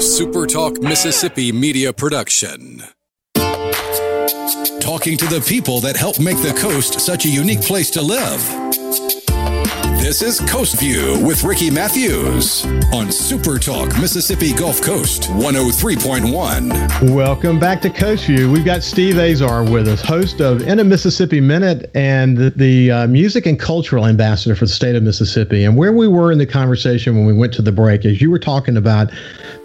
SuperTalk Mississippi media production. Talking to the people that help make the coast such a unique place to live. This is Coast View with Ricky Matthews on SuperTalk Mississippi Gulf Coast 103.1. Welcome back to Coast View. We've got Steve Azar with us, host of In a Mississippi Minute and the, the uh, music and cultural ambassador for the state of Mississippi. And where we were in the conversation when we went to the break is you were talking about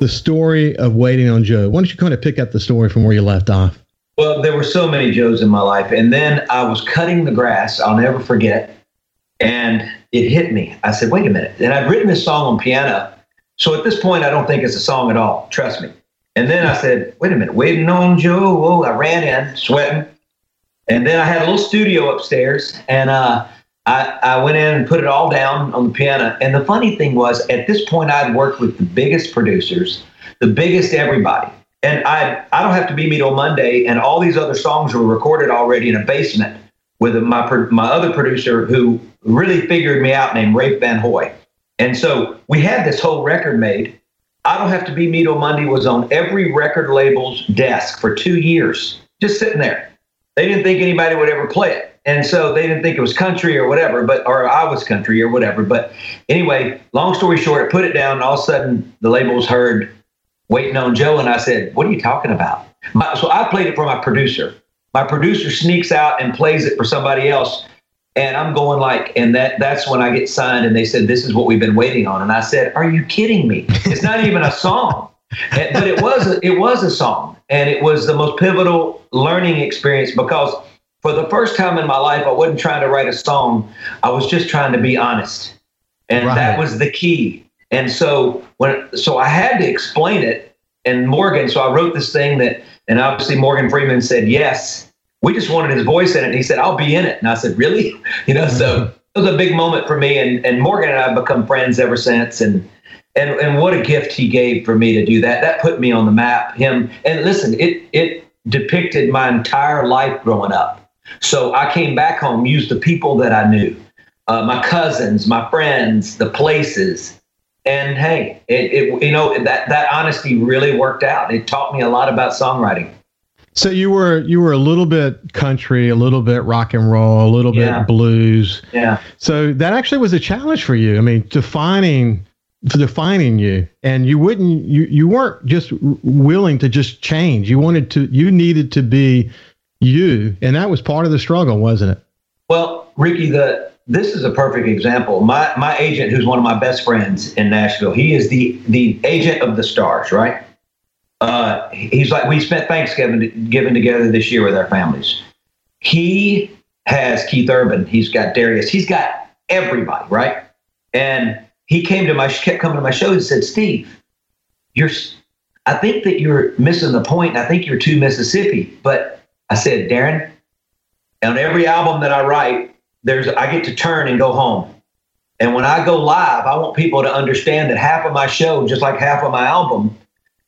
the story of waiting on Joe. Why don't you kind of pick up the story from where you left off? Well, there were so many Joes in my life. And then I was cutting the grass, I'll never forget. And it hit me. I said, wait a minute. And I'd written this song on piano. So at this point, I don't think it's a song at all. Trust me. And then I said, wait a minute, waiting on Joe. Oh, I ran in sweating. And then I had a little studio upstairs and uh, I, I went in and put it all down on the piano. And the funny thing was, at this point, I'd worked with the biggest producers, the biggest everybody. And I, I don't have to be me till Monday. And all these other songs were recorded already in a basement with my my other producer who really figured me out named Rafe Van Hoy. And so we had this whole record made. I Don't Have to Be Me Till Monday was on every record label's desk for two years, just sitting there. They didn't think anybody would ever play it. And so they didn't think it was country or whatever, but or I was country or whatever. But anyway, long story short, I put it down, and all of a sudden the labels heard Waiting on Joe, and I said, What are you talking about? My, so I played it for my producer. My producer sneaks out and plays it for somebody else. And I'm going like, and that that's when I get signed. And they said, This is what we've been waiting on. And I said, Are you kidding me? It's not even a song. but it was a, it was a song. And it was the most pivotal learning experience because for the first time in my life, I wasn't trying to write a song. I was just trying to be honest. And right. that was the key. And so when so I had to explain it. And Morgan, so I wrote this thing that and obviously Morgan Freeman said yes we just wanted his voice in it. And he said, I'll be in it. And I said, really? You know, so it was a big moment for me. And, and Morgan and I have become friends ever since. And, and, and what a gift he gave for me to do that. That put me on the map. Him and listen, it, it depicted my entire life growing up. So I came back home, used the people that I knew, uh, my cousins, my friends, the places, and hey, it, it, you know that that honesty really worked out. It taught me a lot about songwriting. So you were you were a little bit country, a little bit rock and roll, a little yeah. bit blues. Yeah. So that actually was a challenge for you. I mean, defining defining you, and you wouldn't you you weren't just willing to just change. You wanted to you needed to be you, and that was part of the struggle, wasn't it? Well, Ricky, the this is a perfect example. My my agent, who's one of my best friends in Nashville, he is the the agent of the stars, right? Uh, he's like, we spent Thanksgiving giving together this year with our families. He has Keith Urban. He's got Darius. He's got everybody, right? And he came to my kept coming to my show and said, Steve, you're. I think that you're missing the point. I think you're too Mississippi. But I said, Darren, on every album that I write, there's I get to turn and go home. And when I go live, I want people to understand that half of my show, just like half of my album,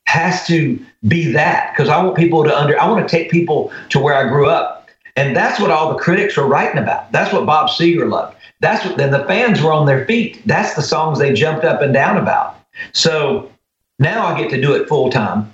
has to be that because I want people to under I want to take people to where I grew up. And that's what all the critics were writing about. That's what Bob Seger loved. That's what then the fans were on their feet. That's the songs they jumped up and down about. So now I get to do it full time.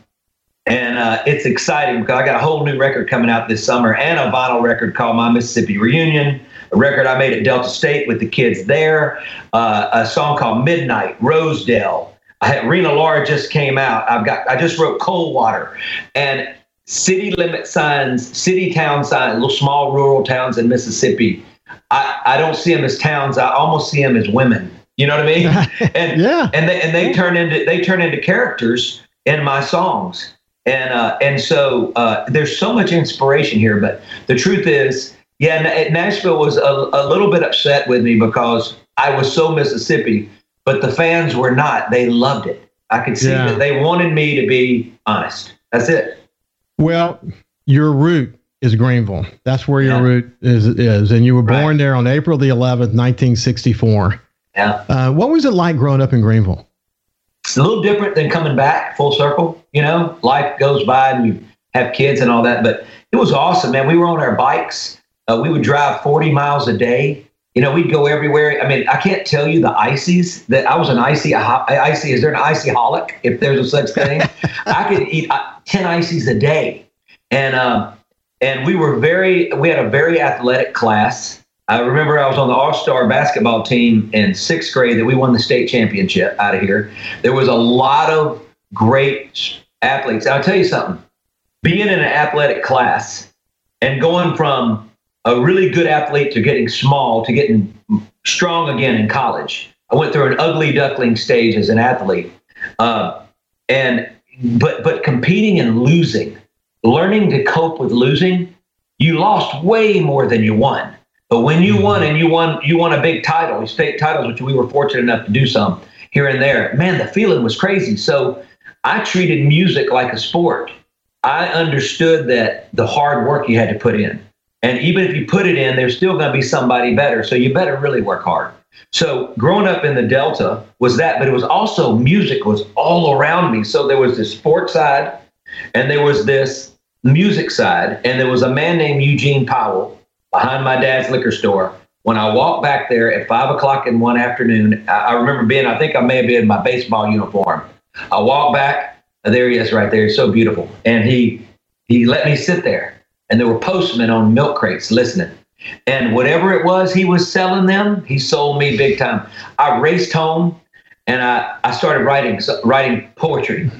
And uh, it's exciting because I got a whole new record coming out this summer and a vinyl record called My Mississippi Reunion, a record I made at Delta State with the kids there, uh, a song called Midnight, Rosedale, I, Rena Lara just came out. I've got I just wrote Cold Water, and city limit signs, city town signs, little small rural towns in Mississippi. I, I don't see them as towns. I almost see them as women. You know what I mean? And yeah. and they and they turn into they turn into characters in my songs. And uh, and so uh, there's so much inspiration here. But the truth is, yeah, Nashville was a, a little bit upset with me because I was so Mississippi but the fans were not. They loved it. I could see yeah. that they wanted me to be honest. That's it. Well, your root is Greenville. That's where your yeah. root is, is. And you were born right. there on April the 11th, 1964. Yeah. Uh, what was it like growing up in Greenville? It's a little different than coming back full circle. You know, life goes by and you have kids and all that. But it was awesome, man. We were on our bikes. Uh, we would drive 40 miles a day You know, we'd go everywhere. I mean, I can't tell you the ices that I was an icy. Icy is there an icy holic? If there's a such thing, I could eat uh, ten ices a day, and um, and we were very. We had a very athletic class. I remember I was on the All Star basketball team in sixth grade that we won the state championship out of here. There was a lot of great athletes. I'll tell you something. Being in an athletic class and going from a really good athlete to getting small to getting strong again in college. I went through an ugly duckling stage as an athlete, uh, and but but competing and losing, learning to cope with losing. You lost way more than you won. But when you won and you won, you won a big title, state titles, which we were fortunate enough to do some here and there. Man, the feeling was crazy. So I treated music like a sport. I understood that the hard work you had to put in. And even if you put it in, there's still going to be somebody better. So you better really work hard. So growing up in the Delta was that, but it was also music was all around me. So there was this sports side and there was this music side. And there was a man named Eugene Powell behind my dad's liquor store. When I walked back there at five o'clock in one afternoon, I, remember being, I think I may have been in my baseball uniform. I walked back, there he is right there. He's so beautiful. And he he let me sit there and there were postmen on milk crates listening. And whatever it was he was selling them, he sold me big time. I raced home and I, I started writing writing poetry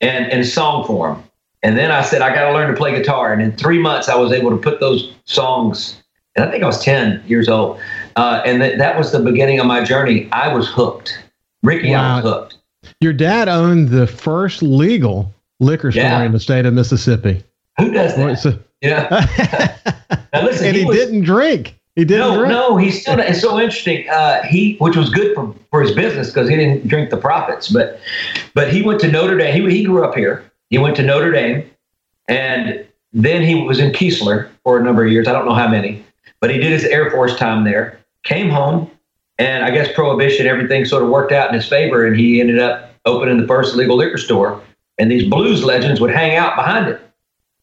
and in song form. And then I said, I got to learn to play guitar. And in three months, I was able to put those songs, and I think I was 10 years old. Uh, and th- that was the beginning of my journey. I was hooked. Ricky, wow. I was hooked. Your dad owned the first legal liquor store yeah. in the state of Mississippi. Who does that? Yeah. now listen, and he, he was, didn't drink. He didn't no, drink. No, he still. It's so interesting. Uh, he, which was good for, for his business because he didn't drink the profits. But, but he went to Notre Dame. He, he grew up here. He went to Notre Dame, and then he was in Keesler for a number of years. I don't know how many, but he did his Air Force time there. Came home, and I guess prohibition, everything sort of worked out in his favor, and he ended up opening the first legal liquor store. And these blues legends would hang out behind it.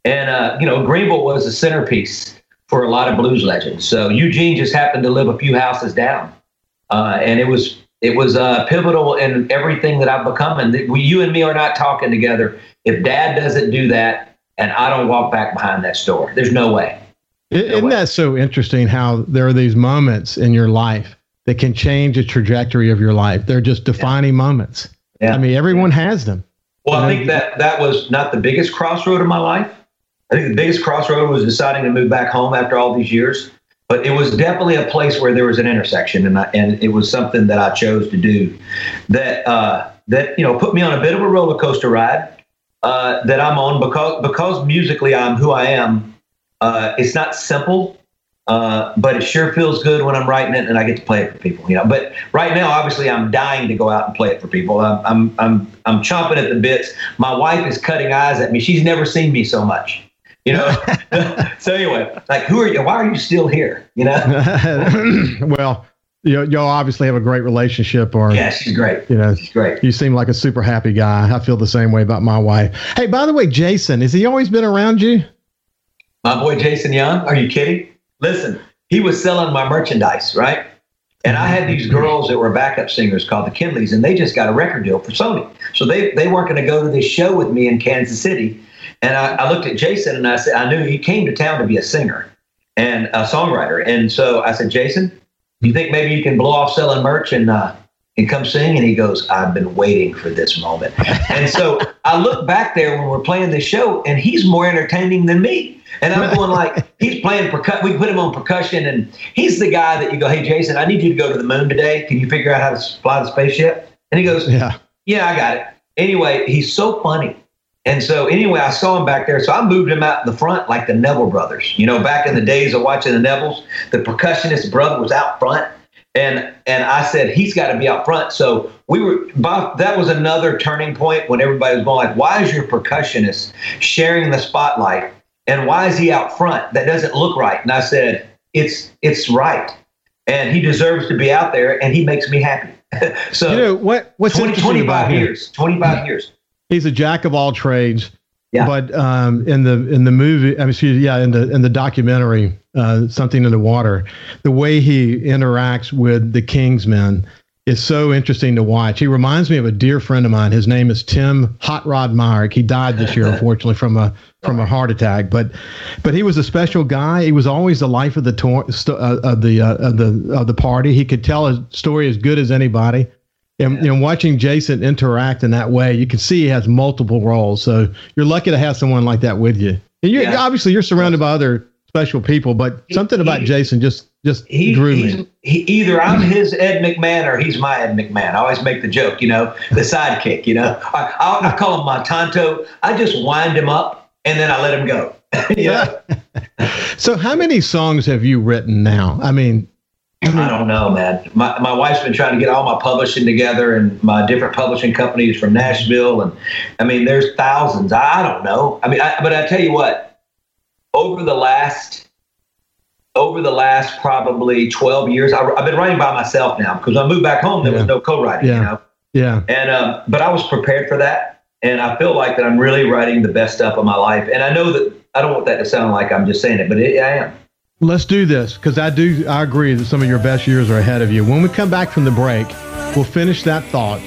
And, uh, you know, Greenville was a centerpiece for a lot of blues legends. So Eugene just happened to live a few houses down. Uh, and it was it was uh, pivotal in everything that I've become. And we, you and me are not talking together. If dad doesn't do that and I don't walk back behind that store, there's no way. Isn't way. that so interesting how there are these moments in your life that can change the trajectory of your life? They're just defining yeah. moments. Yeah. I mean, everyone yeah. has them. Well, I think that that was not the biggest crossroad of my life, I think the biggest crossroad was deciding to move back home after all these years. But it was definitely a place where there was an intersection, and I, and it was something that I chose to do. That uh, that you know put me on a bit of a roller coaster ride uh, that I'm on because because musically I'm who I am. Uh, it's not simple, uh, but it sure feels good when I'm writing it and I get to play it for people. You know, but right now, obviously, I'm dying to go out and play it for people. I'm I'm I'm, I'm chomping at the bits. My wife is cutting eyes at me. She's never seen me so much you know? So anyway like who are you why are you still here? You know? Well you, y'all obviously have a great relationship or yeah she's great. you know she's great. you seem like a super happy guy. I feel the same way about my wife. Hey by the way jason has he always been around you? My boy jason young? Are you kidding? Listen he was selling my merchandise right? And I had these girls that were backup singers called the Kinleys, and they just got a record deal for Sony. So they, they weren't going to go to this show with me in Kansas City and I, I looked at Jason and I said, I knew he came to town to be a singer and a songwriter. And so I said, Jason, do you think maybe you can blow off selling merch and uh, and come sing? And he goes, I've been waiting for this moment. and so I look back there when we're playing this show, and he's more entertaining than me. And I'm going like, he's playing percussion. We put him on percussion, and he's the guy that you go, hey, Jason, I need you to go to the moon today. Can you figure out how to fly the spaceship? And he goes, yeah, yeah, I got it. Anyway, he's so funny. And so anyway, I saw him back there. So I moved him out in the front like the Neville brothers. You know, back in the days of watching the Nevilles, the percussionist brother was out front. And and I said, he's got to be out front. So we were that was another turning point when everybody was going like, why is your percussionist sharing the spotlight? And why is he out front? That doesn't look right. And I said, it's it's right. And he deserves to be out there and he makes me happy. so you know what what's 20, 25 years, 25 years he's a jack of all trades. Yeah. But um, in the in the movie, I mean, excuse, yeah, in the in the documentary, uh, something in the water, the way he interacts with the Kingsmen is so interesting to watch. He reminds me of a dear friend of mine. His name is Tim Hot Rod Myrick. He died this year, unfortunately, from a from a heart attack. But but he was a special guy. He was always the life of the tor- st- uh, of the uh, of the of the party. He could tell a story as good as anybody. And you know, watching Jason interact in that way, you can see he has multiple roles. So you're lucky to have someone like that with you. And you yeah. obviously you're surrounded by other special people, but something about he, Jason just just he, drew me. He, either I'm his Ed McMahon or he's my Ed McMahon. I always make the joke, you know, the sidekick. You know, I, I, I call him my Tonto. I just wind him up and then I let him go. yeah. so how many songs have you written now? I mean, I don't know, man. My, my wife's been trying to get all my publishing together and my different publishing companies from Nashville. And I mean, there's thousands. I don't know. I mean, I, but I tell you what, over the last, over the last probably 12 years, I, have been writing by myself now because I moved back home, there yeah. was no co-writing, yeah. you know? Yeah. And, um, but I was prepared for that. And I feel like that I'm really writing the best stuff of my life. And I know that I don't want that to sound like I'm just saying it, but it, I am. Let's do this because I do. I agree that some of your best years are ahead of you. When we come back from the break, we'll finish that thought,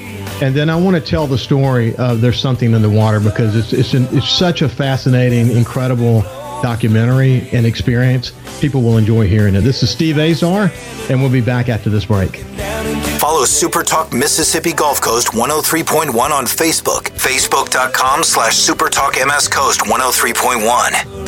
and then I want to tell the story of "There's Something in the Water" because it's it's an, it's such a fascinating, incredible documentary and experience. People will enjoy hearing it. This is Steve Azar, and we'll be back after this break. Follow Super Talk Mississippi Gulf Coast 103.1 on Facebook. Facebook.com slash Super Talk MS Coast 103.1.